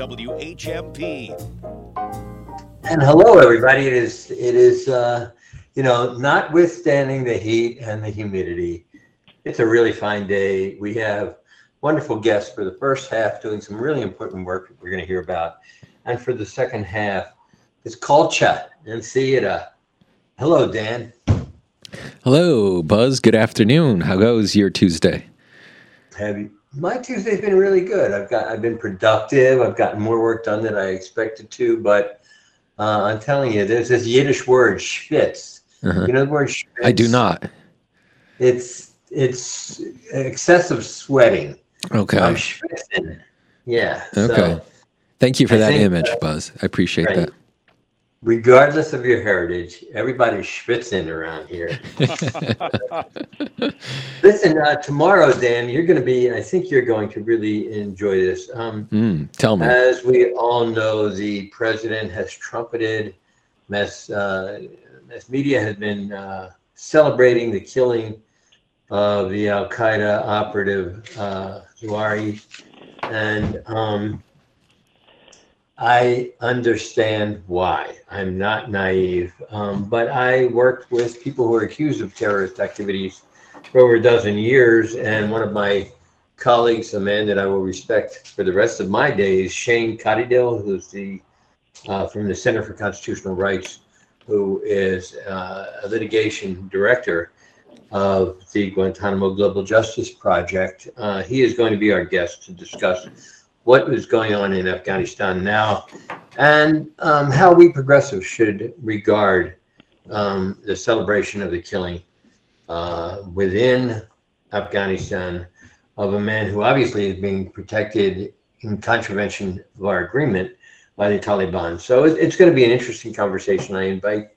WHMP. And hello, everybody. It is, it is, uh, you know, notwithstanding the heat and the humidity, it's a really fine day. We have wonderful guests for the first half doing some really important work that we're going to hear about. And for the second half, it's culture and theater. Hello, Dan. Hello, Buzz. Good afternoon. How goes your Tuesday? Have you? My Tuesday's been really good. I've got I've been productive. I've gotten more work done than I expected to. But uh, I'm telling you, there's this Yiddish word schwitz. Uh-huh. You know the word schwitz? I do not. It's it's excessive sweating. Okay. I'm schwitzing. Yeah. Okay. So, Thank you for I that think- image, Buzz. I appreciate Right. that. Regardless of your heritage, everybody's schwitzing around here. Listen, uh, tomorrow, Dan, you're going to be. I think you're going to really enjoy this. Um, Mm, tell me. As we all know, the president has trumpeted, mass, uh, mass media has been uh, celebrating the killing of the Al Qaeda operative uh, And um, I understand why. I'm not naive. Um, but I worked with people who are accused of terrorist activities for over a dozen years. And one of my colleagues, a man that I will respect for the rest of my days, Shane Kadidal, who's the uh, from the Center for Constitutional Rights, who is uh, a litigation director of the Guantanamo Global Justice Project. Uh, he is going to be our guest to discuss what is going on in Afghanistan now and um, how we progressives should regard um, the celebration of the killing uh, within Afghanistan of a man who obviously is being protected in contravention of our agreement by the Taliban. So it, it's going to be an interesting conversation. I invite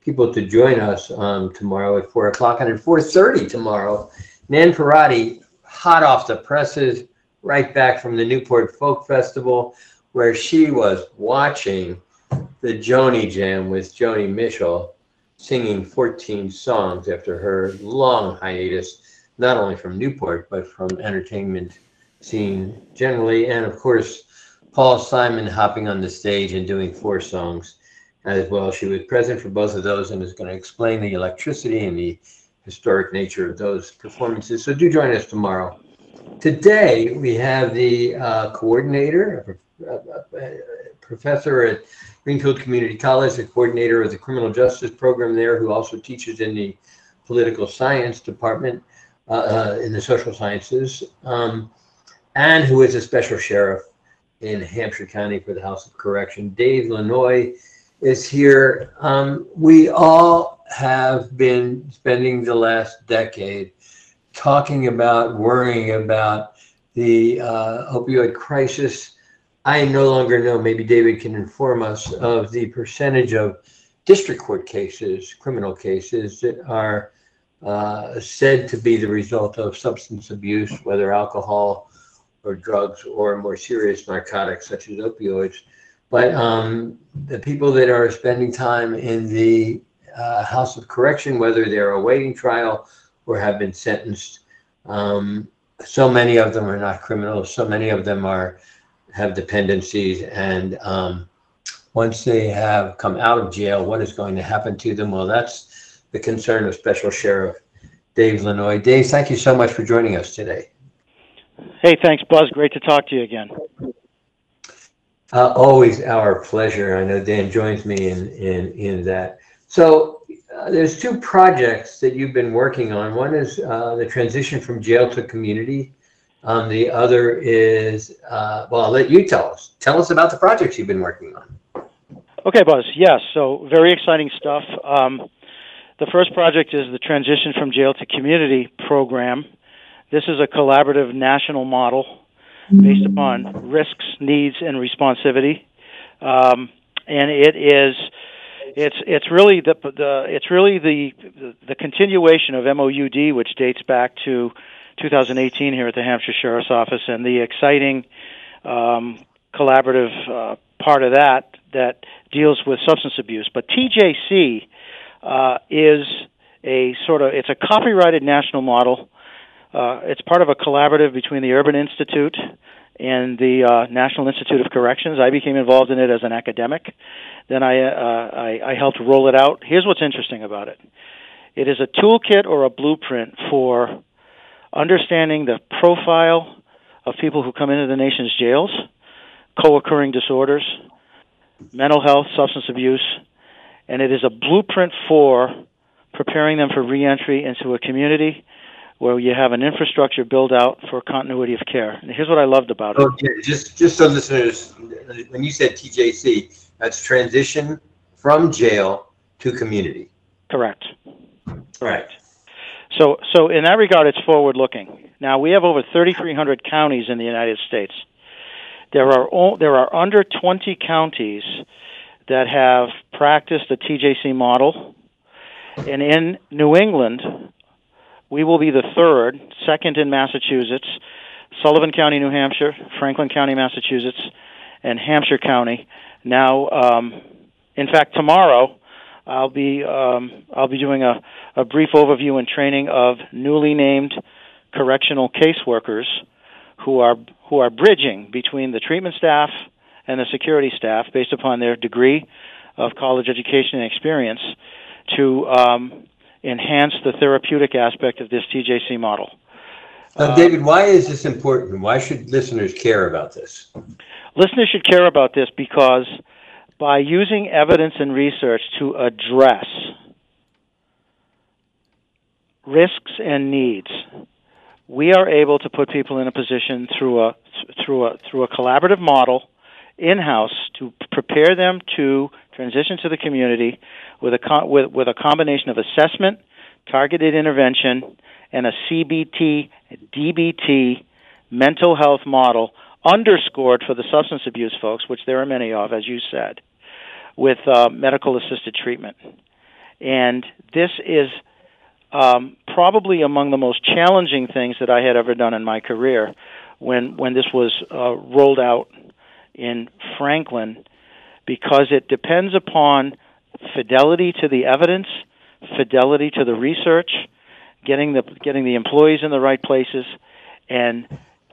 people to join us um, tomorrow at four o'clock and at four thirty tomorrow. Nan Parati, hot off the presses, right back from the Newport Folk Festival, where she was watching the Joni Jam with Joni Mitchell, singing 14 songs after her long hiatus, not only from Newport but from entertainment scene generally, and of course Paul Simon hopping on the stage and doing four songs as well. She was present for both of those and is going to explain the electricity and the historic nature of those performances. So do join us tomorrow. Today we have the uh, coordinator, a, a- professor at Greenfield Community College, the coordinator of the criminal justice program there, who also teaches in the political science department uh, uh, in the social sciences, um, and who is a special sheriff in Hampshire County for the House of Correction. Dave Lanoy is here. Um, we all have been spending the last decade talking about, worrying about the uh, opioid crisis. I no longer know, maybe David can inform us of the percentage of district court cases, criminal cases that are uh, said to be the result of substance abuse, whether alcohol or drugs or more serious narcotics such as opioids. But um, the people that are spending time in the uh, House of Correction, whether they're awaiting trial or have been sentenced, um, so many of them are not criminals. So many of them are have dependencies, and um, once they have come out of jail, what is going to happen to them? Well, that's the concern of Special Sheriff Dave Lanoy. Dave, thank you so much for joining us today. Hey, thanks, Buzz. Great to talk to you again. Uh, always our pleasure. I know Dan joins me in in in that. So uh, there's two projects that you've been working on. One is uh, the transition from jail to community. Um, the other is uh, well, I'll let you tell us. Tell us about the projects you've been working on. Okay, Buzz. Yes, so very exciting stuff. Um, the first project is the Transition from Jail to Community program. This is a collaborative national model based upon risks, needs, and responsivity, um, and it is it's it's really the, the it's really the, the the continuation of MOUD, which dates back to 2018 here at the Hampshire Sheriff's Office, and the exciting um, collaborative uh, part of that that deals with substance abuse. But TJC uh, is a sort of it's a copyrighted national model. Uh, it's part of a collaborative between the Urban Institute and the uh, National Institute of Corrections. I became involved in it as an academic. Then I, uh, I, I helped roll it out. Here's what's interesting about it it is a toolkit or a blueprint for understanding the profile of people who come into the nation's jails, co occurring disorders, mental health, substance abuse, and it is a blueprint for preparing them for reentry into a community where you have an infrastructure built out for continuity of care. And here's what I loved about it. Okay, just just so listeners, when you said TJC, that's transition from jail to community. Correct. Correct. So, so in that regard, it's forward looking. Now we have over 3,300 counties in the United States. There are all, there are under 20 counties that have practiced the TJC model, and in New England, we will be the third, second in Massachusetts, Sullivan County, New Hampshire, Franklin County, Massachusetts, and Hampshire County. Now, um, in fact, tomorrow I'll be um, I'll be doing a, a brief overview and training of newly named correctional caseworkers who are who are bridging between the treatment staff and the security staff based upon their degree of college education and experience to um, enhance the therapeutic aspect of this TJC model. Uh, David, why is this important? Why should listeners care about this? Listeners should care about this because by using evidence and research to address risks and needs, we are able to put people in a position through a through a through a collaborative model in house to prepare them to transition to the community with a with with a combination of assessment, targeted intervention, and a CBT DBT mental health model underscored for the substance abuse folks, which there are many of, as you said, with uh, medical assisted treatment. And this is um, probably among the most challenging things that I had ever done in my career when, when this was uh, rolled out in Franklin because it depends upon fidelity to the evidence, fidelity to the research, getting the getting the employees in the right places, and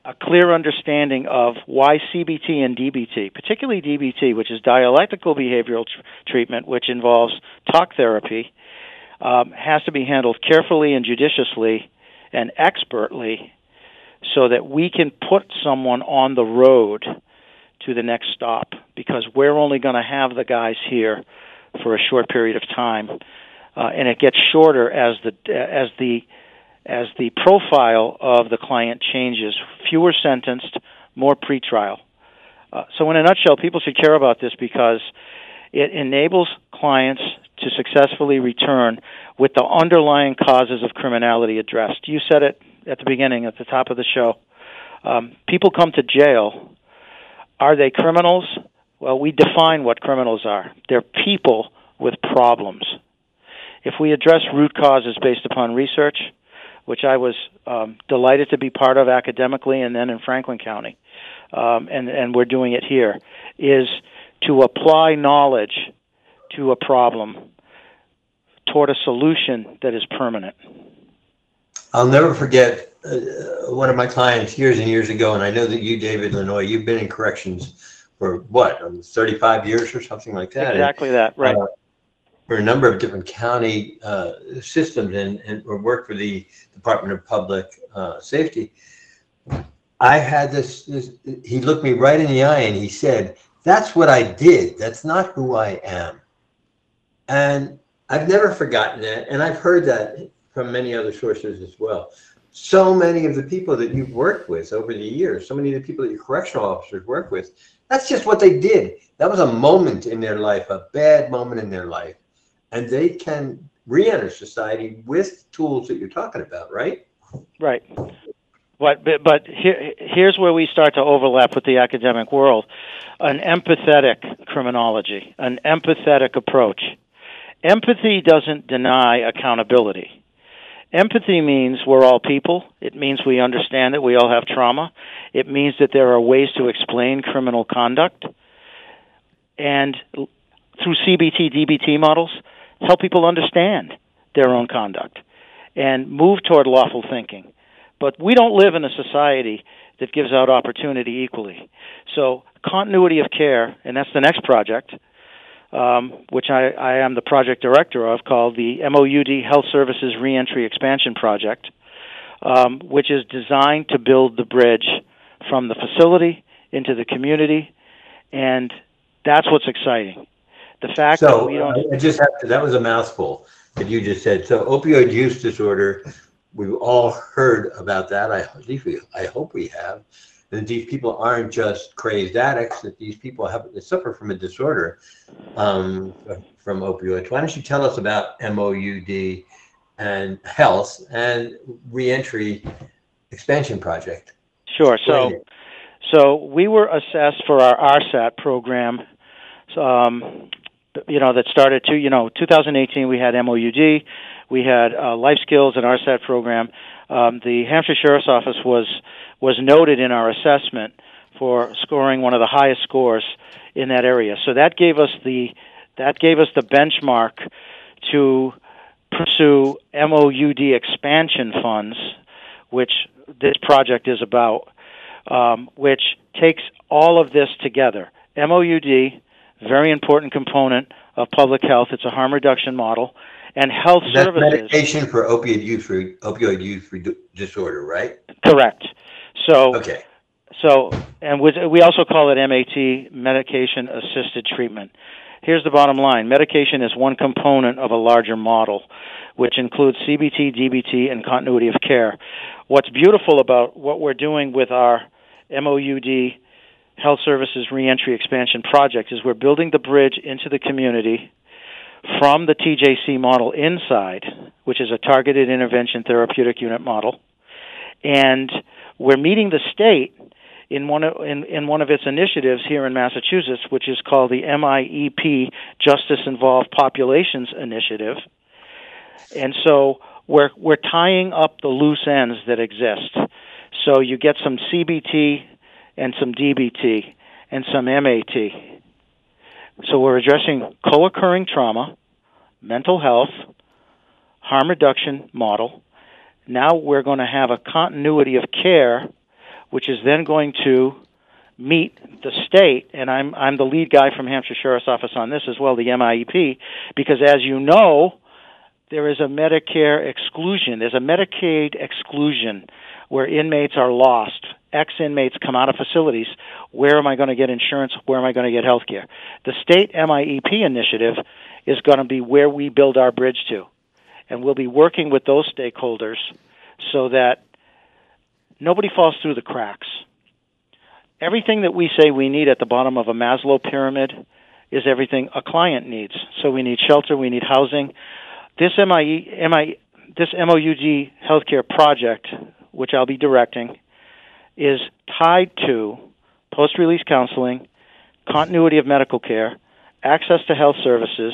a clear understanding of why CBT and DBT, particularly DBT, which is dialectical behavioral tr- treatment, which involves talk therapy, um, has to be handled carefully and judiciously and expertly so that we can put someone on the road to the next stop because we're only going to have the guys here for a short period of time uh, and it gets shorter as the as the as the profile of the client changes, fewer sentenced, more pretrial. Uh, so, in a nutshell, people should care about this because it enables clients to successfully return with the underlying causes of criminality addressed. You said it at the beginning, at the top of the show. Um, people come to jail. Are they criminals? Well, we define what criminals are. They're people with problems. If we address root causes based upon research, which I was um, delighted to be part of academically and then in Franklin County, um, and, and we're doing it here, is to apply knowledge to a problem toward a solution that is permanent. I'll never forget uh, one of my clients years and years ago, and I know that you, David Lanois, you've been in corrections for what, um, 35 years or something like that. Exactly and, that, right. Uh, for a number of different county uh, systems and, and or work for the Department of Public uh, Safety. I had this, this, he looked me right in the eye and he said, That's what I did. That's not who I am. And I've never forgotten that. And I've heard that from many other sources as well. So many of the people that you've worked with over the years, so many of the people that your correctional officers work with, that's just what they did. That was a moment in their life, a bad moment in their life and they can re-enter society with tools that you're talking about, right? Right. But but, here, here's where we start to overlap with the academic world: an empathetic criminology, an empathetic approach. Empathy doesn't deny accountability. Empathy means we're all people. It means we understand that we all have trauma. It means that there are ways to explain criminal conduct. And through CBT, DBT models, help people understand their own conduct and move toward lawful thinking. But we don't live in a society that gives out opportunity equally. So continuity of care, and that's the next project, um, which I, I am the project director of, called the MOUD Health Services Reentry Expansion Project, um, which is designed to build the bridge from the facility into the community, and that's what's exciting. The fact So that we don't. I just have to, that was a mouthful that you just said. So opioid use disorder, we've all heard about that. I, I hope we have. That these people aren't just crazed addicts, that these people have, they suffer from a disorder um, from opioids. Why don't you tell us about MOUD and health and reentry expansion project? Sure. So, so we were assessed for our RSAT program. Um, you know that started to you know 2018 we had MOUD, we had uh, life skills and RSAT program. Um, the Hampshire Sheriff's Office was was noted in our assessment for scoring one of the highest scores in that area. So that gave us the that gave us the benchmark to pursue MOUD expansion funds, which this project is about, um, which takes all of this together. MOUD, very important component of public health. It's a harm reduction model, and health That's services. medication for opioid use, opioid use disorder, right? Correct. So, Okay. so, and we also call it MAT, medication assisted treatment. Here's the bottom line medication is one component of a larger model, which includes CBT, DBT, and continuity of care. What's beautiful about what we're doing with our MOUD Health Services Reentry Expansion Project is we're building the bridge into the community from the TJC model inside, which is a targeted intervention therapeutic unit model, and we're meeting the state in one of in, in one of its initiatives here in Massachusetts, which is called the MIEP Justice Involved Populations Initiative. And so we're we're tying up the loose ends that exist. So you get some CBT and some DBT and some MAT. So we're addressing co-occurring trauma, mental health, harm reduction model. Now we're going to have a continuity of care which is then going to meet the state, and I'm I'm the lead guy from Hampshire Sheriff's Office on this as well, the MIEP, because as you know, there is a Medicare exclusion. There's a Medicaid exclusion where inmates are lost. Ex inmates come out of facilities. Where am I going to get insurance? Where am I going to get health care? The state MIEP initiative is going to be where we build our bridge to. And we'll be working with those stakeholders so that nobody falls through the cracks. Everything that we say we need at the bottom of a Maslow pyramid is everything a client needs. So we need shelter, we need housing. This MIE, MI, this MOUD healthcare project, which I'll be directing, is tied to post-release counseling, continuity of medical care, access to health services,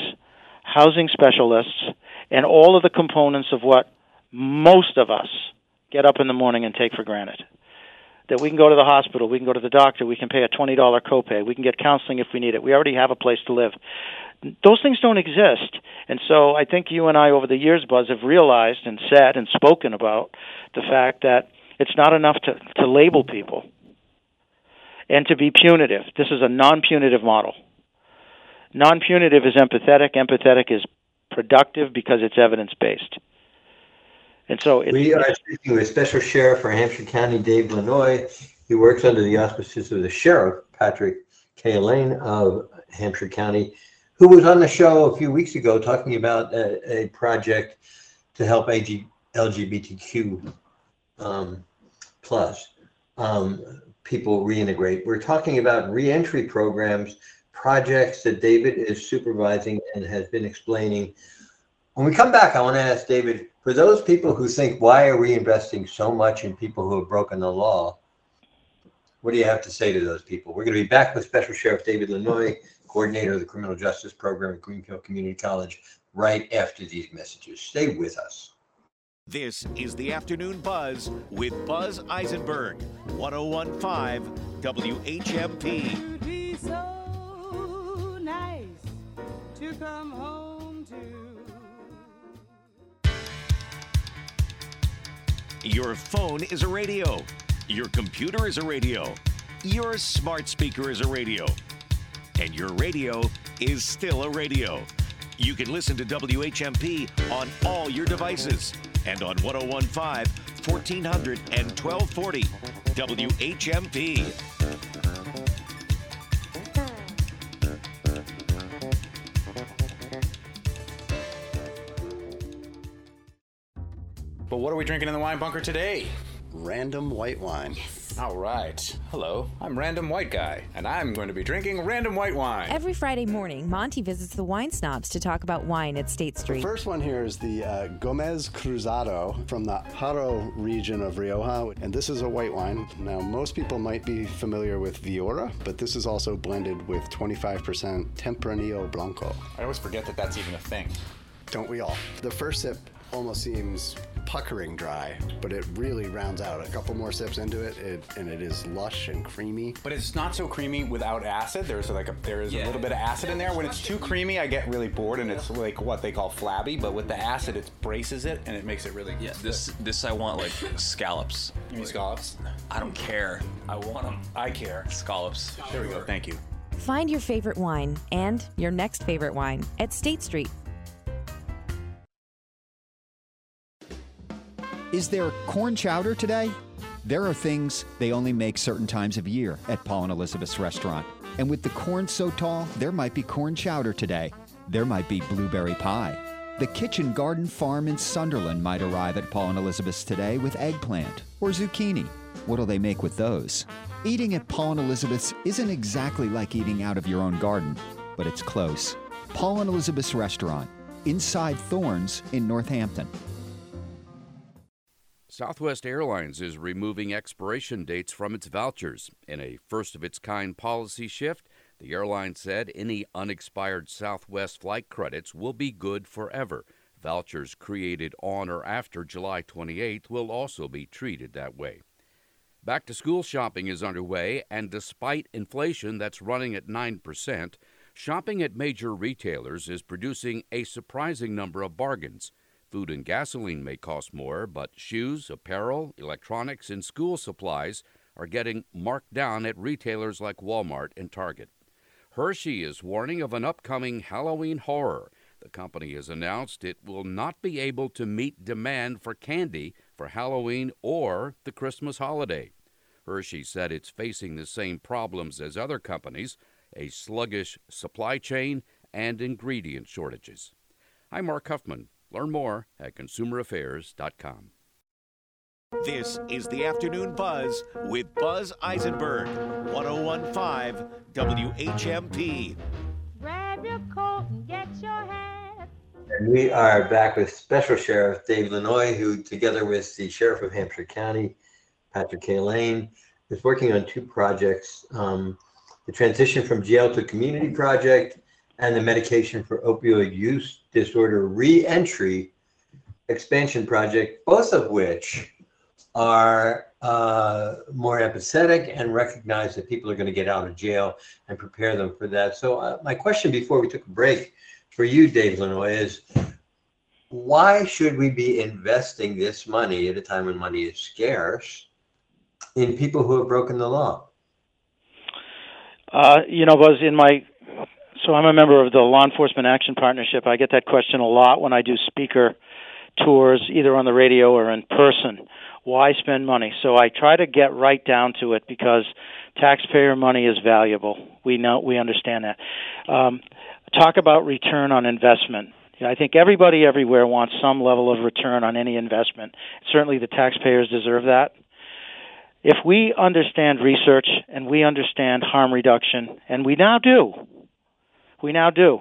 housing specialists, and all of the components of what most of us get up in the morning and take for granted. That we can go to the hospital, we can go to the doctor, we can pay a $20 copay, we can get counseling if we need it. We already have a place to live. Those things don't exist. And so I think you and I, over the years, Buzz, have realized and said and spoken about the fact that it's not enough to, to label people and to be punitive. This is a non punitive model. Non punitive is empathetic, empathetic is productive because it's evidence based. And so We are speaking with Special Sheriff for Hampshire County, Dave Lanoy. He works under the auspices of the Sheriff, Patrick Cahillane of Hampshire County, who was on the show a few weeks ago talking about a, a project to help AG, LGBTQ um, plus um, people reintegrate. We're talking about reentry programs, projects that David is supervising and has been explaining. When we come back, I want to ask David, for those people who think, why are we investing so much in people who have broken the law? What do you have to say to those people? We're going to be back with Special Sheriff David Lanoy, coordinator of the Criminal Justice Program at Greenfield Community College, right after these messages. Stay with us. This is the Afternoon Buzz with Buzz Eisenberg, 1015 WHMP. To come home to. Your phone is a radio. Your computer is a radio. Your smart speaker is a radio. And your radio is still a radio. You can listen to WHMP on all your devices and on 1015, 1400, and 1240. WHMP. But what are we drinking in the wine bunker today? Random white wine. All right. Hello, I'm Random White Guy, and I'm going to be drinking random white wine. Every Friday morning, Monty visits the wine snobs to talk about wine at State Street. The first one here is the uh, Gomez Cruzado from the Haro region of Rioja, and this is a white wine. Now, most people might be familiar with Viura, but this is also blended with 25% Tempranillo Blanco. I always forget that that's even a thing. Don't we all? The first sip almost seems puckering dry, but it really rounds out. A couple more sips into it, it and it is lush and creamy. But it's not so creamy without acid. There's like a there is a little bit of acid in there. When it's too creamy, I get really bored, and it's like what they call flabby. But with the acid, it braces it and it makes it really Yeah, this this I want like scallops. You mean scallops? I don't care. I want them. I care. Scallops. There we go. Thank you. Find your favorite wine and your next favorite wine at State Street. Is there corn chowder today? There are things they only make certain times of year at Paul and Elizabeth's restaurant. And with the corn so tall, there might be corn chowder today. There might be blueberry pie. The Kitchen Garden Farm in Sunderland might arrive at Paul and Elizabeth's today with eggplant or zucchini. What'll they make with those? Eating at Paul and Elizabeth's isn't exactly like eating out of your own garden, but it's close. Paul and Elizabeth's restaurant, inside Thornes in Northampton. Southwest Airlines is removing expiration dates from its vouchers. In a first of its kind policy shift, the airline said any unexpired Southwest flight credits will be good forever. Vouchers created on or after July 28th will also be treated that way. Back to school shopping is underway, and despite inflation that's running at 9%, shopping at major retailers is producing a surprising number of bargains. Food and gasoline may cost more, but shoes, apparel, electronics, and school supplies are getting marked down at retailers like Walmart and Target. Hershey is warning of an upcoming Halloween horror. The company has announced it will not be able to meet demand for candy for Halloween or the Christmas holiday. Hershey said it's facing the same problems as other companies a sluggish supply chain and ingredient shortages. I'm Mark Huffman. Learn more at consumeraffairs.com. This is the Afternoon Buzz with Buzz Eisenberg, 1015 WHMP. Grab your coat and get your hat. And we are back with Special Sheriff Dave Lanoy, who, together with the Sheriff of Hampshire County, Patrick Cahillane, is working on two projects um, the Transition from Jail to Community Project and the Medication for Opioid Use Disorder Reentry Expansion Project, both of which are uh, more empathetic and recognize that people are going to get out of jail and prepare them for that. So, uh, my question before we took a break for you, Dave Lanoy, is why should we be investing this money at a time when money is scarce in people who have broken the law? Uh, you know, Buzz, in my so I'm a member of the Law Enforcement Action Partnership. I get that question a lot when I do speaker tours, either on the radio or in person. Why spend money? So I try to get right down to it because taxpayer money is valuable. We know we understand that. Um, talk about return on investment. I think everybody everywhere wants some level of return on any investment. Certainly, the taxpayers deserve that if we understand research and we understand harm reduction, and we now do, we now do,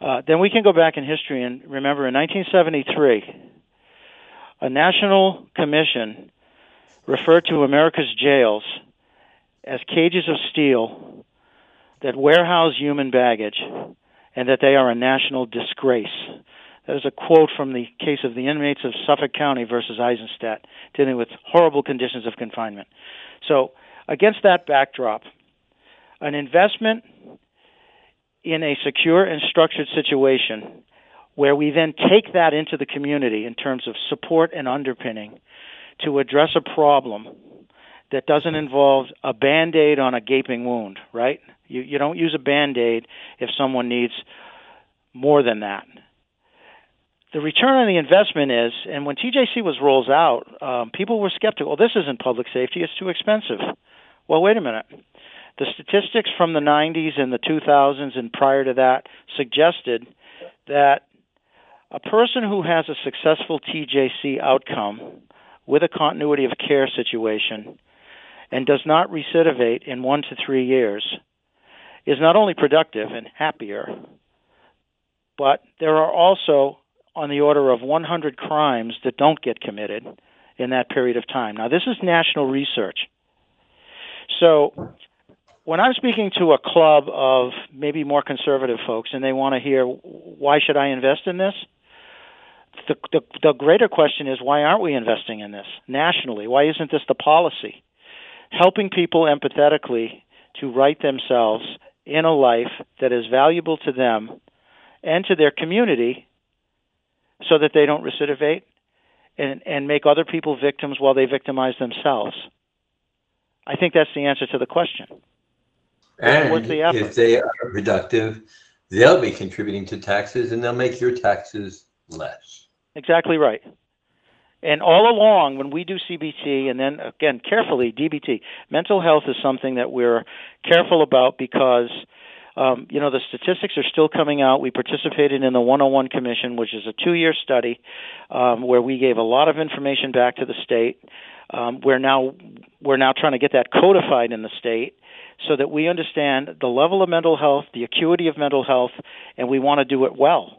uh, then we can go back in history and remember in 1973, a national commission referred to America's jails as cages of steel that warehouse human baggage and that they are a national disgrace. That is a quote from the case of the inmates of Suffolk County versus Eisenstadt, dealing with horrible conditions of confinement. So, against that backdrop, an investment in a secure and structured situation where we then take that into the community in terms of support and underpinning to address a problem that doesn't involve a band aid on a gaping wound, right? You, you don't use a band aid if someone needs more than that. The return on the investment is, and when TJC was rolls out, um, people were skeptical. This isn't public safety; it's too expensive. Well, wait a minute. The statistics from the 90s and the 2000s and prior to that suggested that a person who has a successful TJC outcome with a continuity of care situation and does not recidivate in one to three years is not only productive and happier, but there are also on the order of 100 crimes that don't get committed in that period of time. Now, this is national research. So, when I'm speaking to a club of maybe more conservative folks and they want to hear, why should I invest in this? The, the, the greater question is, why aren't we investing in this nationally? Why isn't this the policy? Helping people empathetically to right themselves in a life that is valuable to them and to their community so that they don't recidivate and, and make other people victims while they victimize themselves. I think that's the answer to the question. And What's the if they are productive, they'll be contributing to taxes and they'll make your taxes less. Exactly right. And all along, when we do CBT, and then again, carefully, DBT, mental health is something that we're careful about because, um, you know, the statistics are still coming out. We participated in the 101 Commission, which is a two year study um, where we gave a lot of information back to the state. Um, we're now we're now trying to get that codified in the state so that we understand the level of mental health, the acuity of mental health, and we want to do it well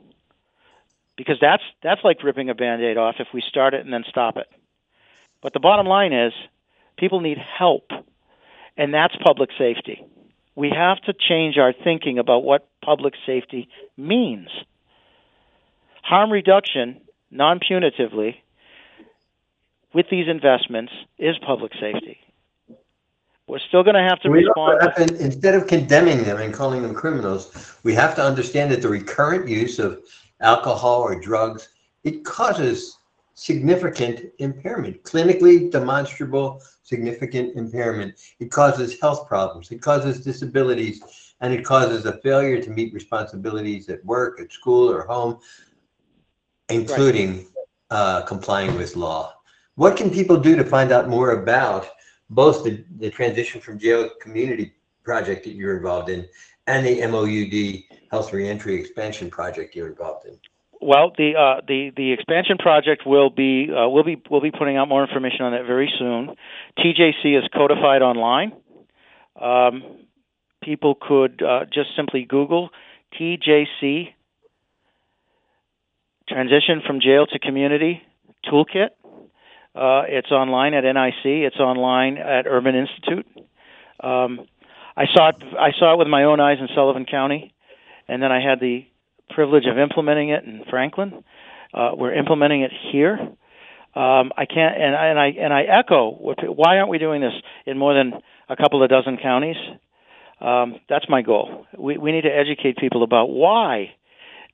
because that's that's like ripping a band-aid off if we start it and then stop it. But the bottom line is people need help and that's public safety. We have to change our thinking about what public safety means. Harm reduction non-punitively with these investments is public safety. We're still going to have to We respond. have to- instead of condemning them and calling them criminals, we have to understand that the recurrent use of alcohol or drugs, it causes significant impairment, clinically demonstrable significant impairment. It causes health problems, it causes disabilities, and it causes a failure to meet responsibilities at work, at school, or home, including uh, complying with law. What can people do to find out more about both the, the transition from jail community project that you're involved in and the MOUD health reentry expansion project you're involved in? Well, the uh, the the expansion project will be uh, we'll be we'll be putting out more information on that very soon. TJC is codified online. Um, people could uh, just simply Google TJC transition from jail to community toolkit. Uh, it's online at NIC. It's online at Urban Institute. Um, I saw it. I saw it with my own eyes in Sullivan County, and then I had the privilege of implementing it in Franklin. Uh, we're implementing it here. Um, I can't, and I, and I and I echo. Why aren't we doing this in more than a couple of dozen counties? Um, that's my goal. We we need to educate people about why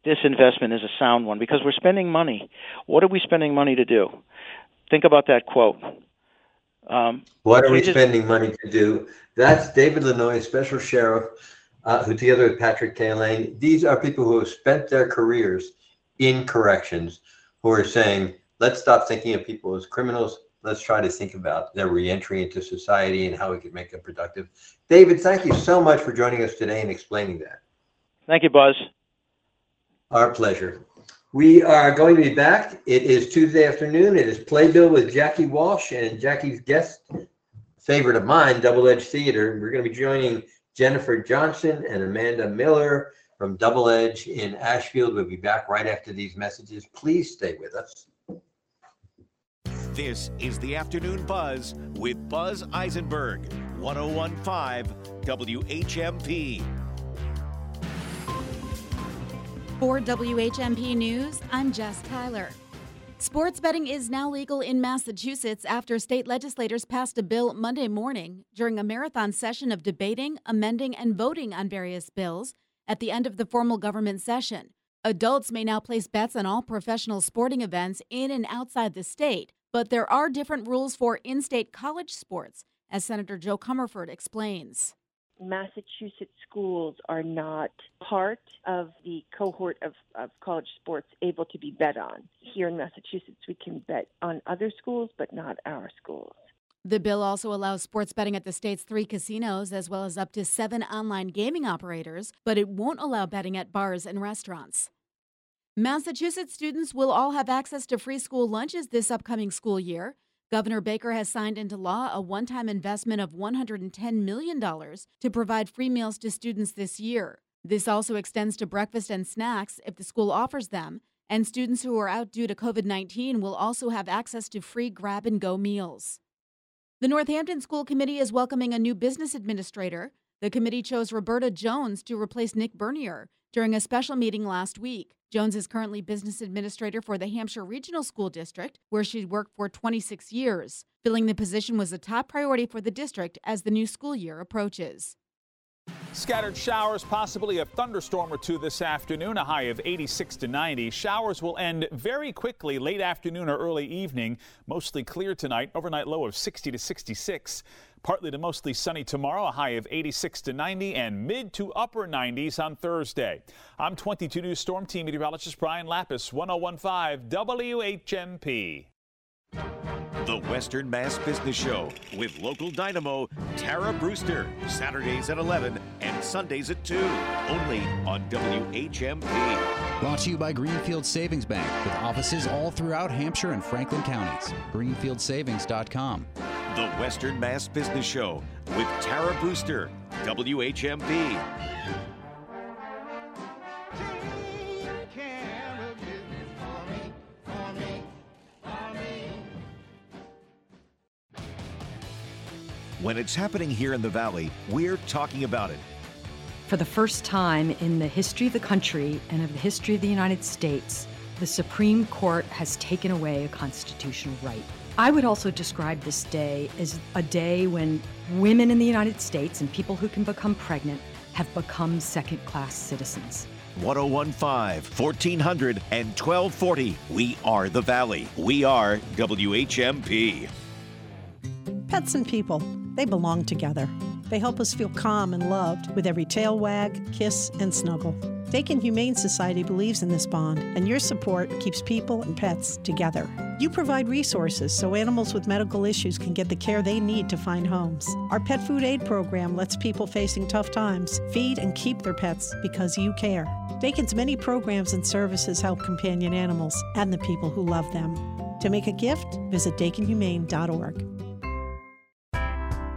this investment is a sound one because we're spending money. What are we spending money to do? Think about that quote. Um, What are we changes- spending money to do? That's David Lanois, Special Sheriff, uh, who together with Patrick Cahillane, these are people who have spent their careers in corrections, who are saying, let's stop thinking of people as criminals. Let's try to think about their reentry into society and how we can make them productive. David, thank you so much for joining us today and explaining that. Thank you, Buzz. Our pleasure. We are going to be back. It is Tuesday afternoon. It is Playbill with Jackie Walsh and Jackie's guest, favorite of mine, Double Edge Theater. We're going to be joining Jennifer Johnson and Amanda Miller from Double Edge in Ashfield. We'll be back right after these messages. Please stay with us. This is the Afternoon Buzz with Buzz Eisenberg, 1015 WHMP. For WHMP News, I'm Jess Tyler. Sports betting is now legal in Massachusetts after state legislators passed a bill Monday morning during a marathon session of debating, amending, and voting on various bills at the end of the formal government session. Adults may now place bets on all professional sporting events in and outside the state, but there are different rules for in state college sports as Senator Jo Comerford explains. Massachusetts schools are not part of the cohort of, of college sports able to be bet on. Here in Massachusetts, we can bet on other schools, but not our schools. The bill also allows sports betting at the state's three casinos, as well as up to seven online gaming operators, but it won't allow betting at bars and restaurants. Massachusetts students will all have access to free school lunches this upcoming school year. Governor Baker has signed into law a one time investment of $110 million to provide free meals to students this year. This also extends to breakfast and snacks if the school offers them, and students who are out due to COVID 19 will also have access to free grab and go meals. The Northampton School Committee is welcoming a new business administrator. The committee chose Roberta Jones to replace Nick Bernier during a special meeting last week. Jones is currently business administrator for the Hampshire Regional School District, where she's worked for 26 years. Filling the position was a top priority for the district as the new school year approaches. Scattered showers, possibly a thunderstorm or two this afternoon, a high of 86 to 90. Showers will end very quickly late afternoon or early evening. Mostly clear tonight, overnight low of 60 to 66. Partly to mostly sunny tomorrow, a high of 86 to 90 and mid to upper 90s on Thursday. I'm 22 News Storm Team meteorologist Brian Lapis, 1015 WHMP. The Western Mass Business Show with local dynamo Tara Brewster, Saturdays at 11 and Sundays at 2, only on WHMP. Brought to you by Greenfield Savings Bank with offices all throughout Hampshire and Franklin counties. GreenfieldSavings.com. The Western Mass Business Show with Tara Brewster, WHMP. When it's happening here in the Valley, we're talking about it. For the first time in the history of the country and of the history of the United States, the Supreme Court has taken away a constitutional right. I would also describe this day as a day when women in the United States and people who can become pregnant have become second class citizens. 1015, 1400, and 1240. We are the Valley. We are WHMP. Pets and people, they belong together. They help us feel calm and loved with every tail wag, kiss, and snuggle. Dakin Humane Society believes in this bond, and your support keeps people and pets together. You provide resources so animals with medical issues can get the care they need to find homes. Our pet food aid program lets people facing tough times feed and keep their pets because you care. Dakin's many programs and services help companion animals and the people who love them. To make a gift, visit dakinhumane.org.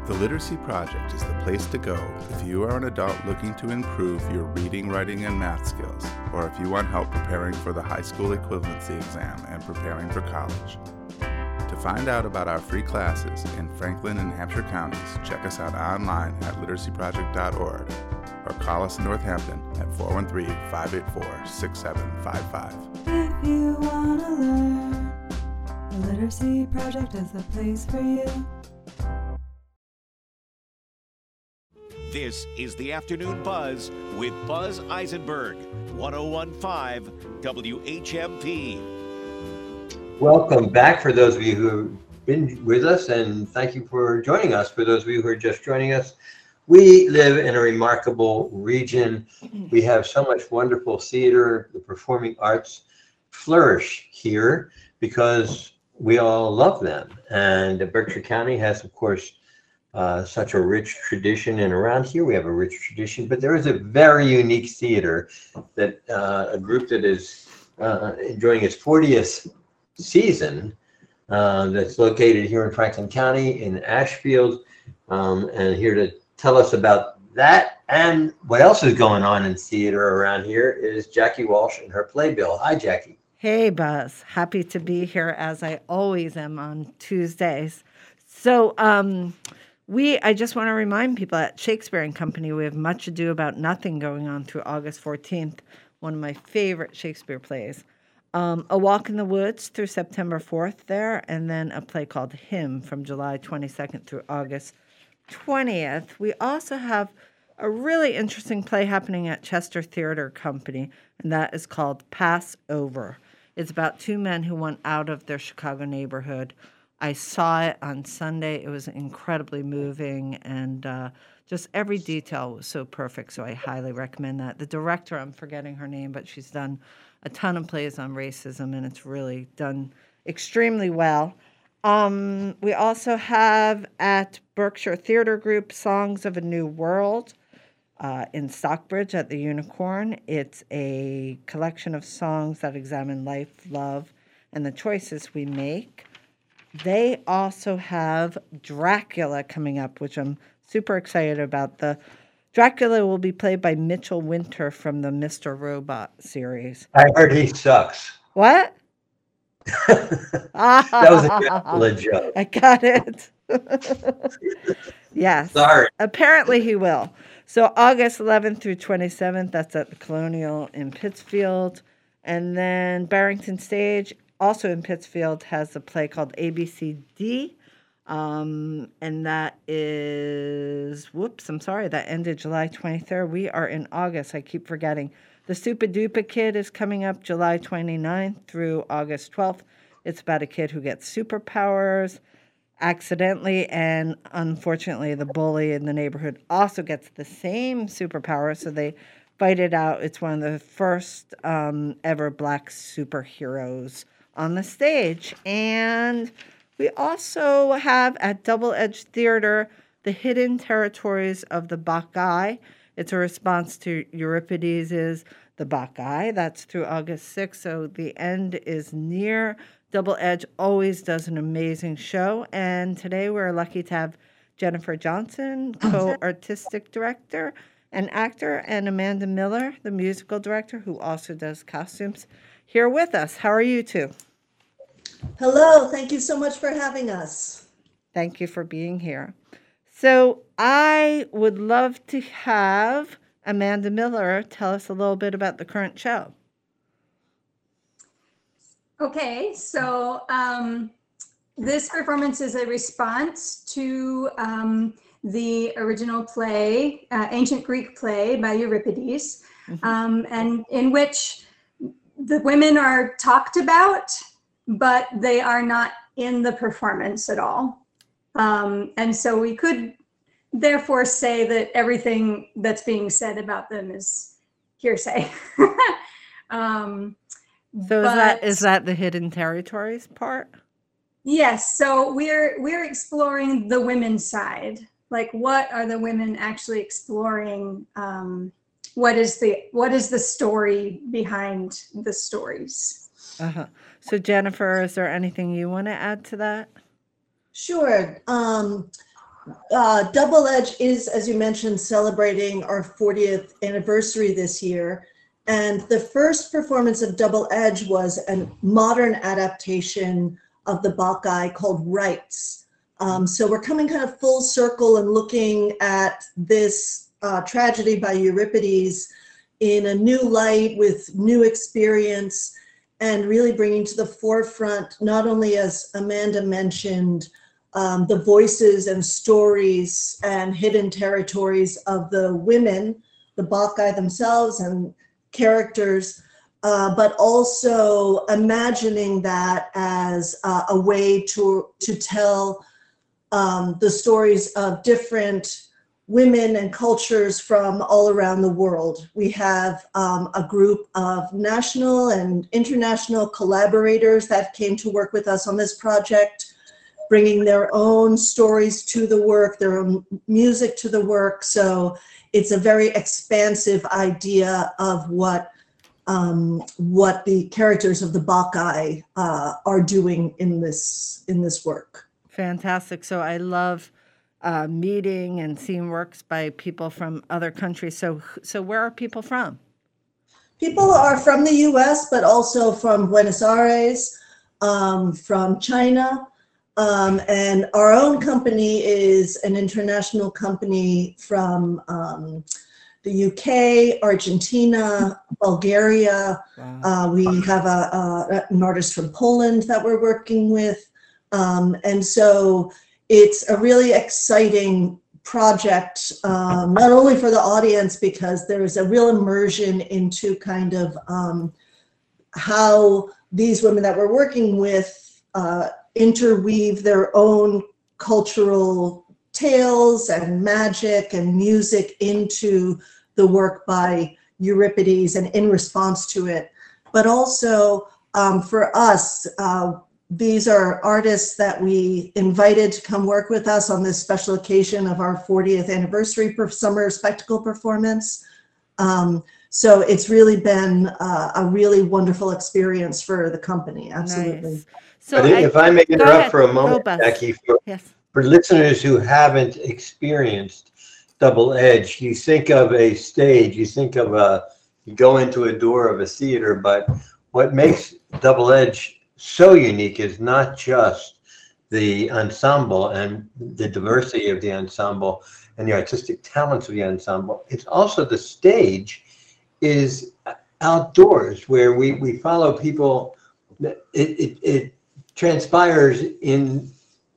The Literacy Project is the place to go if you are an adult looking to improve your reading, writing, and math skills, or if you want help preparing for the high school equivalency exam and preparing for college. To find out about our free classes in Franklin and Hampshire counties, check us out online at literacyproject.org or call us in Northampton at 413 584 6755. If you want to learn, the Literacy Project is the place for you. This is the Afternoon Buzz with Buzz Eisenberg, 1015 WHMP. Welcome back for those of you who have been with us, and thank you for joining us. For those of you who are just joining us, we live in a remarkable region. We have so much wonderful theater, the performing arts flourish here because we all love them. And Berkshire County has, of course, uh, such a rich tradition, and around here we have a rich tradition. But there is a very unique theater that uh, a group that is uh, enjoying its 40th season uh, that's located here in Franklin County in Ashfield, um, and here to tell us about that and what else is going on in theater around here is Jackie Walsh and her playbill. Hi, Jackie. Hey, Buzz. Happy to be here as I always am on Tuesdays. So, um, we, I just want to remind people at Shakespeare and Company, we have Much Ado About Nothing going on through August 14th, one of my favorite Shakespeare plays. Um, a Walk in the Woods through September 4th there, and then a play called Him from July 22nd through August 20th. We also have a really interesting play happening at Chester Theater Company, and that is called passover It's about two men who want out of their Chicago neighborhood I saw it on Sunday. It was incredibly moving and uh, just every detail was so perfect. So I highly recommend that. The director, I'm forgetting her name, but she's done a ton of plays on racism and it's really done extremely well. Um, we also have at Berkshire Theater Group Songs of a New World uh, in Stockbridge at the Unicorn. It's a collection of songs that examine life, love, and the choices we make. They also have Dracula coming up, which I'm super excited about. The Dracula will be played by Mitchell Winter from the Mr. Robot series. I heard he sucks. What? that was a Dracula joke. I got it. yes. Sorry. Apparently he will. So August 11th through 27th, that's at the Colonial in Pittsfield. And then Barrington Stage, also in Pittsfield, has a play called ABCD. Um, and that is, whoops, I'm sorry, that ended July 23rd. We are in August. I keep forgetting. The Super Duper Kid is coming up July 29th through August 12th. It's about a kid who gets superpowers accidentally, and unfortunately, the bully in the neighborhood also gets the same superpower, so they fight it out. It's one of the first um, ever black superheroes on the stage. And we also have at Double Edge Theater the Hidden Territories of the Bacchae. It's a response to Euripides' The Bacchae. That's through August 6th, so the end is near. Double Edge always does an amazing show, and today we're lucky to have Jennifer Johnson, co artistic director and actor, and Amanda Miller, the musical director, who also does costumes, here with us. How are you two? Hello, thank you so much for having us. Thank you for being here. So, I would love to have Amanda Miller tell us a little bit about the current show. Okay, so um, this performance is a response to um, the original play, uh, ancient Greek play by Euripides, um, and in which the women are talked about, but they are not in the performance at all. Um, and so we could therefore say that everything that's being said about them is hearsay. um, So is that but- is that the hidden territories part? Yes, so we're we're exploring the women's side. Like, what are the women actually exploring? Um, what is the what is the story behind the stories? Uh-huh. So Jennifer, is there anything you want to add to that? Sure. Um, uh, Double Edge is, as you mentioned, celebrating our 40th anniversary this year. And the first performance of Double Edge was a modern adaptation of the Bacchae called Rights. Um, so we're coming kind of full circle and looking at this uh, tragedy by Euripides in a new light with new experience and really bringing to the forefront, not only as Amanda mentioned, um, the voices and stories and hidden territories of the women, the Bacchae themselves and characters, uh, but also imagining that as uh, a way to, to tell um, the stories of different women and cultures from all around the world. We have um, a group of national and international collaborators that came to work with us on this project, bringing their own stories to the work, their own music to the work. So it's a very expansive idea of what um, what the characters of the Bacchae uh, are doing in this in this work. Fantastic. So I love uh, meeting and seeing works by people from other countries. So so where are people from? People are from the U.S., but also from Buenos Aires, um, from China, um, and our own company is an international company from um, the UK, Argentina, Bulgaria. Uh, we have a, a, an artist from Poland that we're working with. Um, and so it's a really exciting project, um, not only for the audience, because there's a real immersion into kind of um, how these women that we're working with uh, interweave their own cultural tales and magic and music into the work by Euripides and in response to it. But also um, for us, uh, these are artists that we invited to come work with us on this special occasion of our 40th anniversary per summer spectacle performance. Um, so it's really been uh, a really wonderful experience for the company. Absolutely. Nice. I think if I may interrupt ahead. for a moment, Beth. Jackie, for, Yes. for listeners who haven't experienced double edge, you think of a stage, you think of a, you go into a door of a theater, but what makes double edge so unique is not just the ensemble and the diversity of the ensemble and the artistic talents of the ensemble. It's also the stage is outdoors where we, we follow people. It, it, it transpires in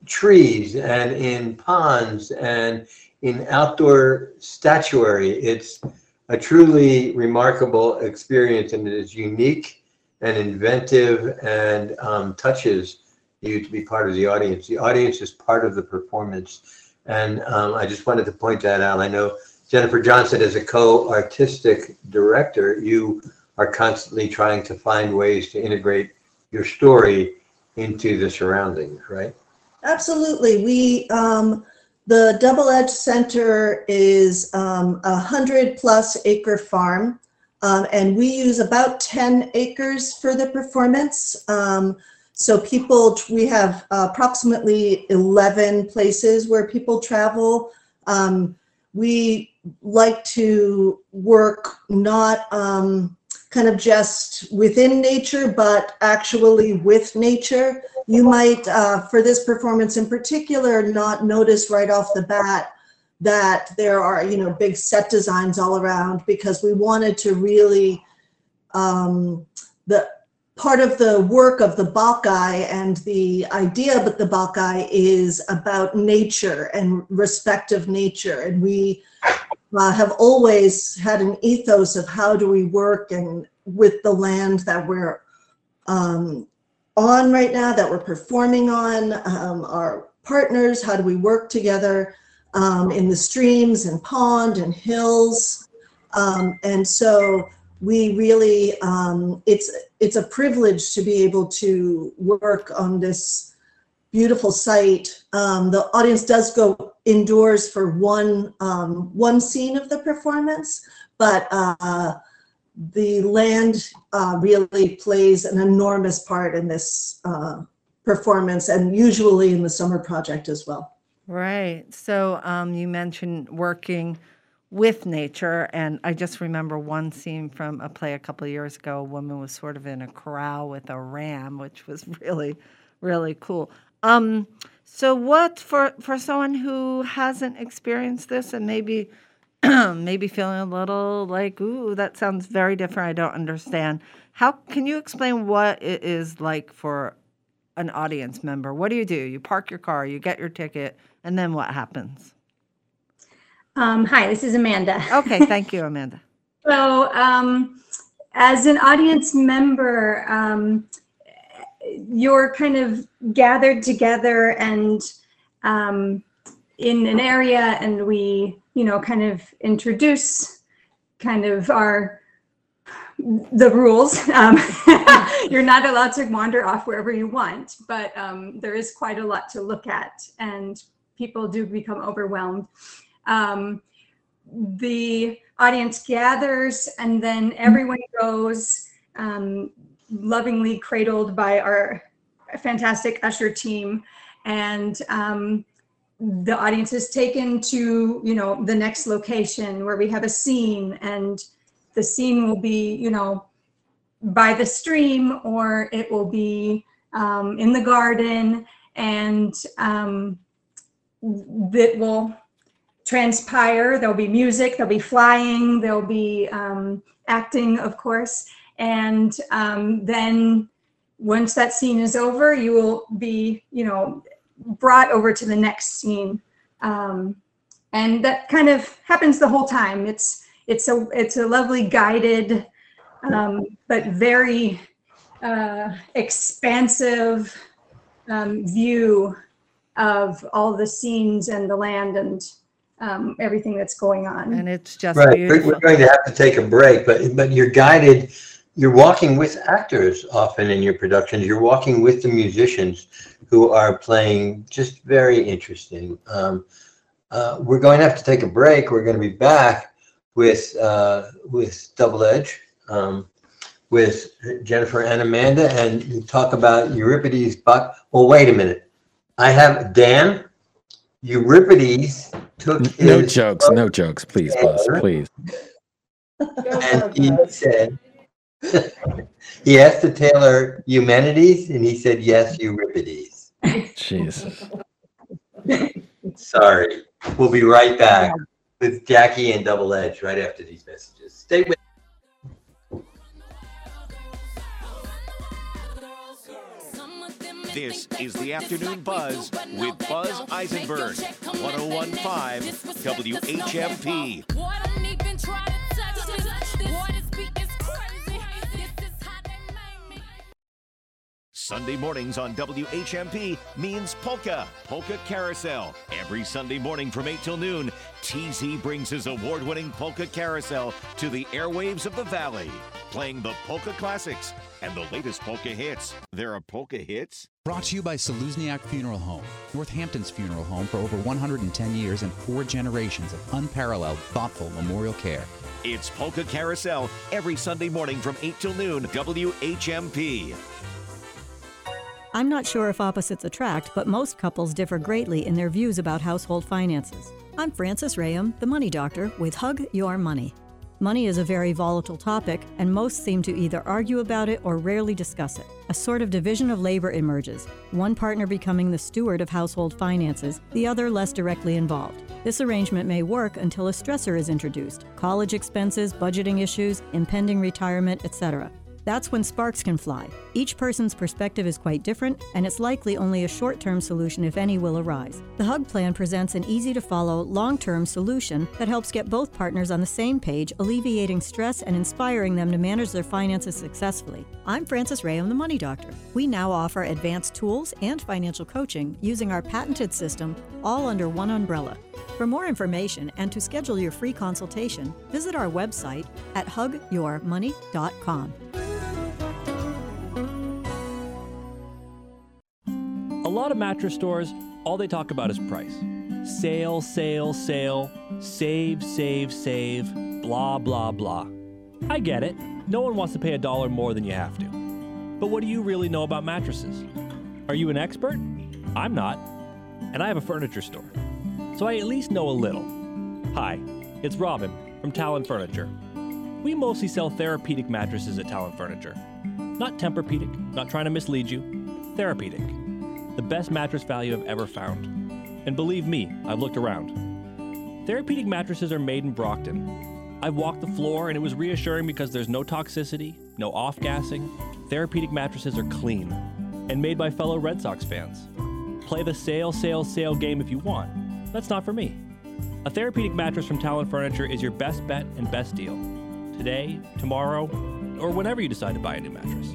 trees and in ponds and in outdoor statuary. It's a truly remarkable experience and it is unique and inventive and um, touches you to be part of the audience. The audience is part of the performance. And um, I just wanted to point that out. I know Jennifer Johnson, as a co artistic director, you are constantly trying to find ways to integrate your story into the surroundings, right? Absolutely. We, um, the Double Edge Center is um, a hundred plus acre farm. Um, and we use about 10 acres for the performance. Um, so people, we have approximately 11 places where people travel. Um, we like to work not um, kind of just within nature, but actually with nature. You might, uh, for this performance in particular, not notice right off the bat that there are, you know, big set designs all around because we wanted to really, um, the part of the work of the Bacchae and the idea of the Bacchae is about nature and respect of nature. And we uh, have always had an ethos of how do we work and with the land that we're um, on right now, that we're performing on, um, our partners, how do we work together um, in the streams and pond and hills. Um, and so we really, um, it's, it's a privilege to be able to work on this beautiful site. Um, the audience does go indoors for one, um, one scene of the performance, but uh, the land uh, really plays an enormous part in this uh, performance and usually in the summer project as well. Right. So um, you mentioned working with nature, and I just remember one scene from a play a couple of years ago. A woman was sort of in a corral with a ram, which was really, really cool. Um, so, what for for someone who hasn't experienced this and maybe maybe feeling a little like, ooh, that sounds very different. I don't understand. How can you explain what it is like for an audience member? What do you do? You park your car, you get your ticket, and then what happens? Um, hi, this is Amanda. Okay, thank you, Amanda. So, um, as an audience member, um, you're kind of gathered together and um, in an area, and we, you know, kind of introduce kind of our the rules. Um, you're not allowed to wander off wherever you want, but um, there is quite a lot to look at, and people do become overwhelmed. Um, the audience gathers, and then everyone goes, um, lovingly cradled by our fantastic usher team, and um, the audience is taken to you know the next location where we have a scene and the scene will be you know by the stream or it will be um, in the garden and um, that will transpire. There'll be music there'll be flying there'll be um, acting of course. And um, then once that scene is over you will be you know brought over to the next scene. Um, and that kind of happens the whole time. It's it's a it's a lovely guided um, but very uh, expansive um, view of all the scenes and the land and um, everything that's going on. And it's just Right, we're, beautiful. we're going to have to take a break, but, but you're guided, you're walking with actors often in your productions. You're walking with the musicians who are playing just very interesting. Um, uh, we're going to have to take a break. We're going to be back with, uh, with Double Edge, um, with Jennifer and Amanda and talk about Euripides Buck. Well, wait a minute. I have Dan. Euripides took his. No jokes, no jokes, please, boss, please. And he said, he asked the tailor Eumenides, and he said, yes, Euripides. Jesus. Sorry. We'll be right back with Jackie and Double Edge right after these messages. Stay with Oh this is the Afternoon Buzz with Buzz Eisenberg, 1015 WHMP. Sunday mornings on WHMP means Polka, Polka Carousel. Every Sunday morning from 8 till noon, TZ brings his award winning Polka Carousel to the airwaves of the Valley, playing the polka classics and the latest polka hits. There are polka hits? Brought to you by Czelusniak Funeral Home, Northampton's funeral home for over 110 years and four generations of unparalleled, thoughtful memorial care. It's Polka Carousel every Sunday morning from 8 till noon, WHMP. I'm not sure if opposites attract, but most couples differ greatly in their views about household finances. I'm Frances Rayum, the money doctor, with Hug Your Money. Money is a very volatile topic, and most seem to either argue about it or rarely discuss it. A sort of division of labor emerges, one partner becoming the steward of household finances, the other less directly involved. This arrangement may work until a stressor is introduced college expenses, budgeting issues, impending retirement, etc. That's when sparks can fly. Each person's perspective is quite different, and it's likely only a short term solution, if any, will arise. The HUG plan presents an easy to follow, long term solution that helps get both partners on the same page, alleviating stress and inspiring them to manage their finances successfully. I'm Frances Ray, I'm the Money Doctor. We now offer advanced tools and financial coaching using our patented system, all under one umbrella. For more information and to schedule your free consultation, visit our website at hugyourmoney.com. lot of mattress stores, all they talk about is price. Sale, sale, sale, save, save, save, blah, blah, blah. I get it. No one wants to pay a dollar more than you have to. But what do you really know about mattresses? Are you an expert? I'm not. And I have a furniture store. So I at least know a little. Hi, it's Robin from Talon Furniture. We mostly sell Therapedic mattresses at Talon Furniture. Not Tempur-Pedic, not trying to mislead you. Therapedic the best mattress value I've ever found. And believe me, I've looked around. Therapedic mattresses are made in Brockton. I've walked the floor and it was reassuring because there's no toxicity, no off gassing. Therapedic mattresses are clean and made by fellow Red Sox fans. Play the sale, sale, sale game if you want. That's not for me. A Therapedic mattress from Talon Furniture is your best bet and best deal. Today, tomorrow, or whenever you decide to buy a new mattress.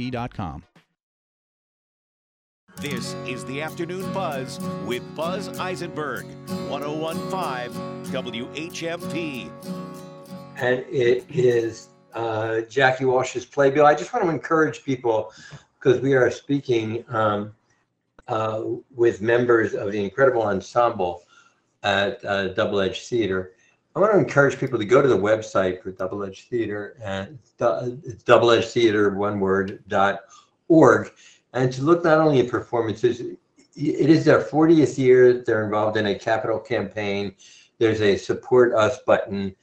WHMP.com. This is the Afternoon Buzz with Buzz Eisenberg, 1015 WHMP. and it is uh, Jackie Walsh's Playbill. I just want to encourage people because we are speaking um, uh, with members of the incredible ensemble at uh, Double Edge Theater. I want to encourage people to go to the website for Double Edge Theater and du- it's Double Edge Theater one word dot org and to look not only at performances. It is their 40th year. They're involved in a capital campaign. There's a support us button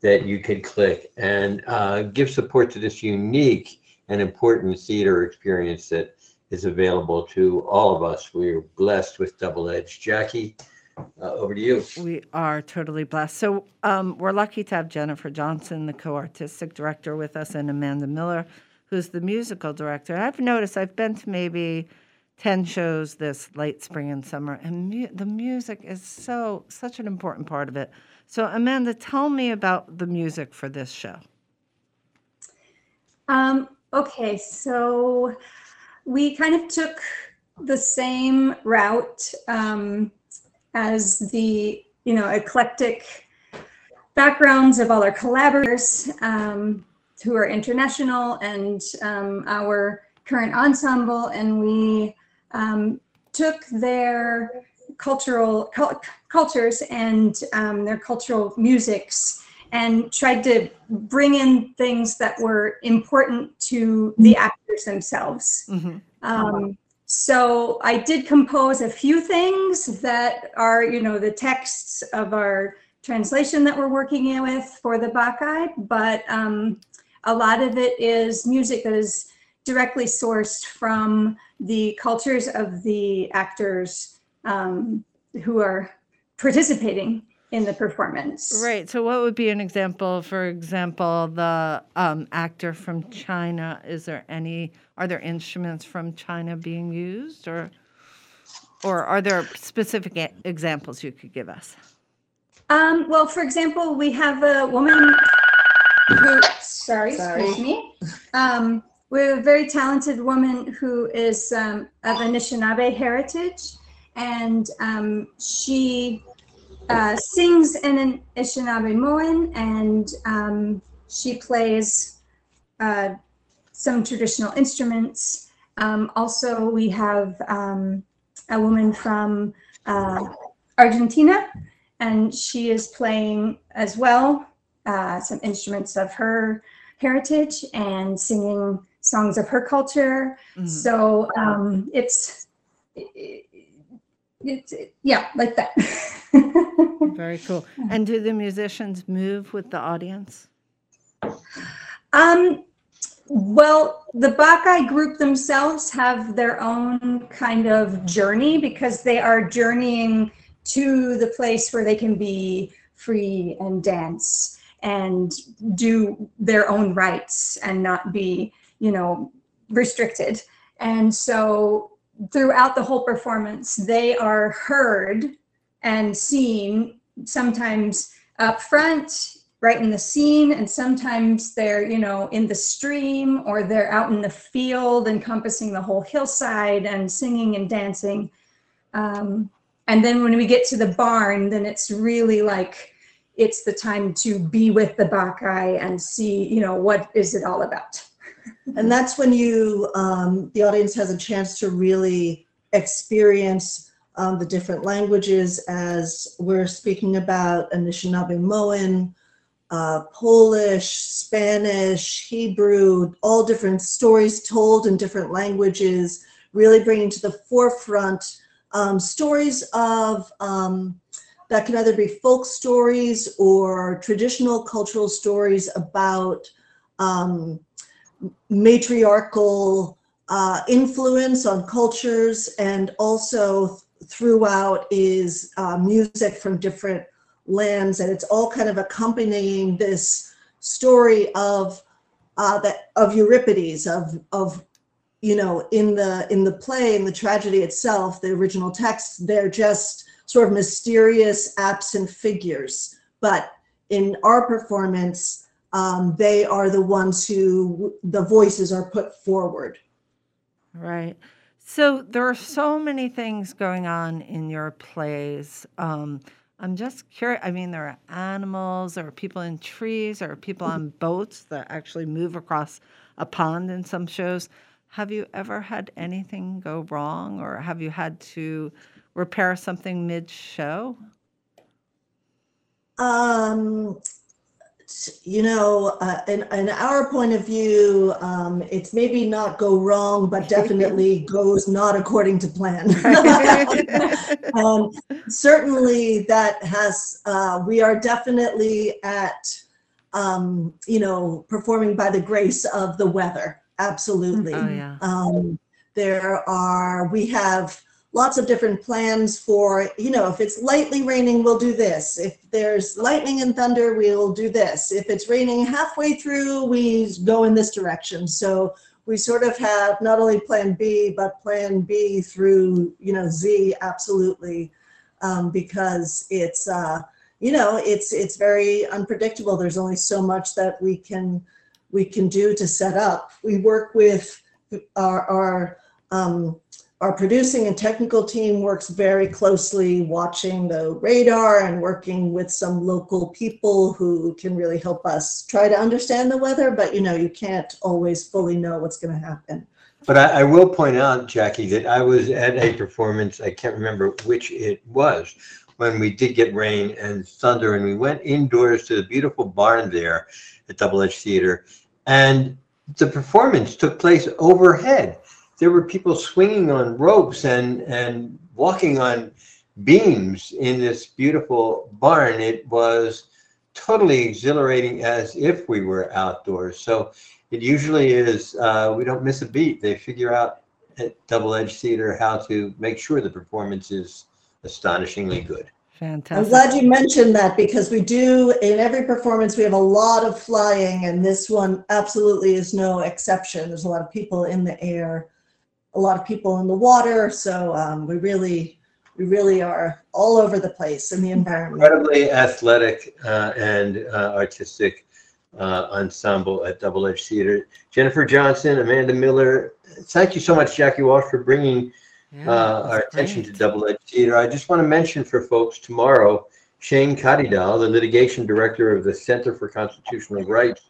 that you could click and uh, give support to this unique and important theater experience that is available to all of us. We're blessed with Double Edge. Jackie, uh, over to you. We are totally blessed. So um, we're lucky to have Jennifer Johnson, the co-artistic director, with us, and Amanda Miller, who's the musical director. And I've noticed I've been to maybe ten shows this late spring and summer, and mu- the music is so such an important part of it. So Amanda, tell me about the music for this show. Um, okay, so we kind of took the same route um, as the you know eclectic backgrounds of all our collaborators um, who are international and um, our current ensemble, and we um, took their cultural cul- cultures and um, their cultural musics and tried to bring in things that were important to the actors themselves. Um, so I did compose a few things that are, you know, the texts of our translation that we're working in with for the Bacchae, but um, a lot of it is music that is directly sourced from the cultures of the actors um, who are participating in the performance. Right. So, what would be an example? For example, the um, actor from China. Is there any? Are there instruments from China being used, or, or are there specific e- examples you could give us? Um, well, for example, we have a woman who, sorry, Sorry. excuse me. Um, we have a very talented woman who is um, of Anishinaabe heritage, and um, she uh, sings in an Anishinaabe and um, she plays uh, some traditional instruments. Um, also, we have um, a woman from uh, Argentina, and she is playing as well uh, some instruments of her heritage and singing songs of her culture. Mhm. So um, it's, it's yeah, like that. Very cool. And do the musicians move with the audience? Um, well, the Bacchae group themselves have their own kind of journey because they are journeying to the place where they can be free and dance and do their own rites and not be, you know, restricted. And so throughout the whole performance, they are heard and seen sometimes up front right in the scene and sometimes they're you know in the stream or they're out in the field encompassing the whole hillside and singing and dancing. Um, and then when we get to the barn then it's really like it's the time to be with the Bacchae and see you know what is it all about And that's when you, um, the audience has a chance to really experience um, the different languages as we're speaking about Anishinaabe uh, Polish, Spanish, Hebrew, all different stories told in different languages, really bringing to the forefront um, stories of um, that can either be folk stories or traditional cultural stories about um, matriarchal uh, influence on cultures, and also throughout is uh, music from different lands, and it's all kind of accompanying this story of uh, that of Euripides, of of you know in the in the play in the tragedy itself, the original text, they're just sort of mysterious absent figures, but in our performance um, they are the ones who the voices are put forward. Right. So there are so many things going on in your plays. Um, I'm just curious. I mean, there are animals, there are people in trees, there are people on boats that actually move across a pond in some shows. Have you ever had anything go wrong, or have you had to repair something mid show? Um, you know, uh, in, in our point of view, um, it's maybe not go wrong, but definitely goes not according to plan. um, certainly, that has, uh, we are definitely at, um, you know, performing by the grace of the weather. Absolutely. Oh, yeah. Um, there are, we have lots of different plans for, you know, if it's lightly raining, we'll do this. If there's lightning and thunder, we'll do this. If it's raining halfway through, we go in this direction. So we sort of have not only plan B, but plan B through, you know, Z, absolutely. Um, because it's, uh, you know, it's, it's very unpredictable. There's only so much that we can, we can do to set up. We work with our, our, um, our producing and technical team works very closely watching the radar and working with some local people who can really help us try to understand the weather, but you know, you can't always fully know what's going to happen. But I, I will point out, Jackie, that I was at a performance, I can't remember which it was, when we did get rain and thunder, and we went indoors to the beautiful barn there at Double Edge Theater, and the performance took place overhead. There were people swinging on ropes and, and walking on beams in this beautiful barn. It was totally exhilarating as if we were outdoors. So it usually is, uh, we don't miss a beat. They figure out at Double Edge Theater how to make sure the performance is astonishingly good. Fantastic. I'm glad you mentioned that because we do, in every performance, we have a lot of flying, and this one absolutely is no exception. There's a lot of people in the air, a lot of people in the water, so um, we really, we really are all over the place in the environment. Incredibly athletic uh, and uh, artistic uh, ensemble at Double Edge Theater. Jennifer Johnson, Amanda Miller, thank you so much, Jackie Walsh, for bringing uh, our attention to Double Edge Theater. I just want to mention for folks tomorrow, Shane Kadidal, the litigation director of the Center for Constitutional Rights,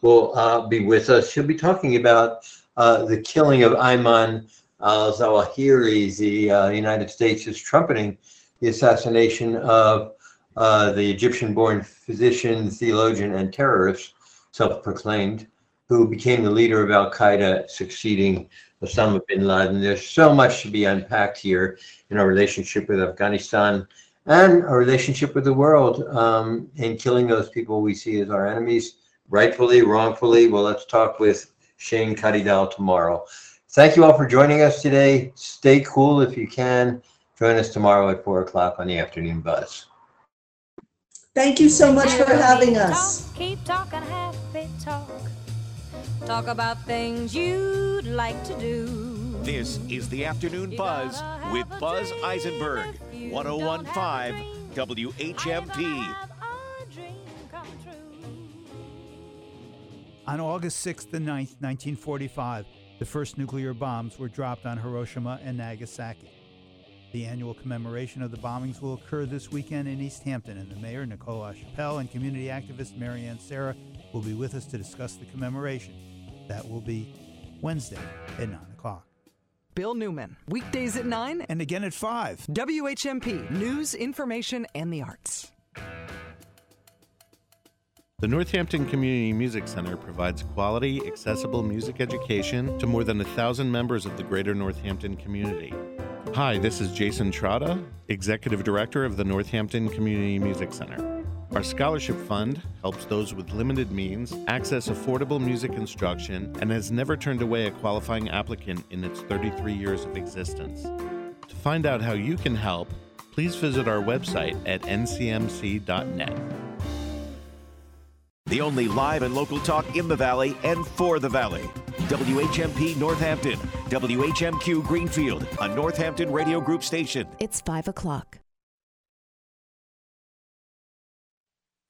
will uh, be with us. She'll be talking about uh, the killing of Ayman al-Zawahiri. The uh, United States is trumpeting the assassination of uh, the Egyptian-born physician, theologian, and terrorist, self-proclaimed, who became the leader of Al-Qaeda, succeeding Osama bin Laden. There's so much to be unpacked here in our relationship with Afghanistan and our relationship with the world um, in killing those people we see as our enemies, rightfully, wrongfully. Well, let's talk with Shane Kadidal tomorrow. Thank you all for joining us today. Stay cool if you can. Join us tomorrow at 4 o'clock on the afternoon buzz. Thank you so much for having us. Keep talking happy talk. Talk about things you'd like to do. This is the Afternoon Buzz with Buzz Eisenberg, 1015 WHMP. On August 6th and 9th, 1945, the first nuclear bombs were dropped on Hiroshima and Nagasaki. The annual commemoration of the bombings will occur this weekend in Easthampton, and the mayor, Nicole LaChapelle, and community activist Marianne Sarah will be with us to discuss the commemoration. That will be Wednesday at 9 o'clock. Bill Newman, weekdays at 9 and again at 5. WHMP, news, information, and the arts. The Northampton Community Music Center provides quality, accessible music education to more than a thousand members of the greater Northampton community. Hi, this is Jason Trotta, Executive Director of the Northampton Community Music Center. Our scholarship fund helps those with limited means access affordable music instruction and has never turned away a qualifying applicant in its 33 years of existence. To find out how you can help, please visit our website at ncmc.net. The only live and local talk in the Valley and for the Valley. WHMP Northampton, WHMQ Greenfield, a Northampton Radio Group station. It's 5 o'clock.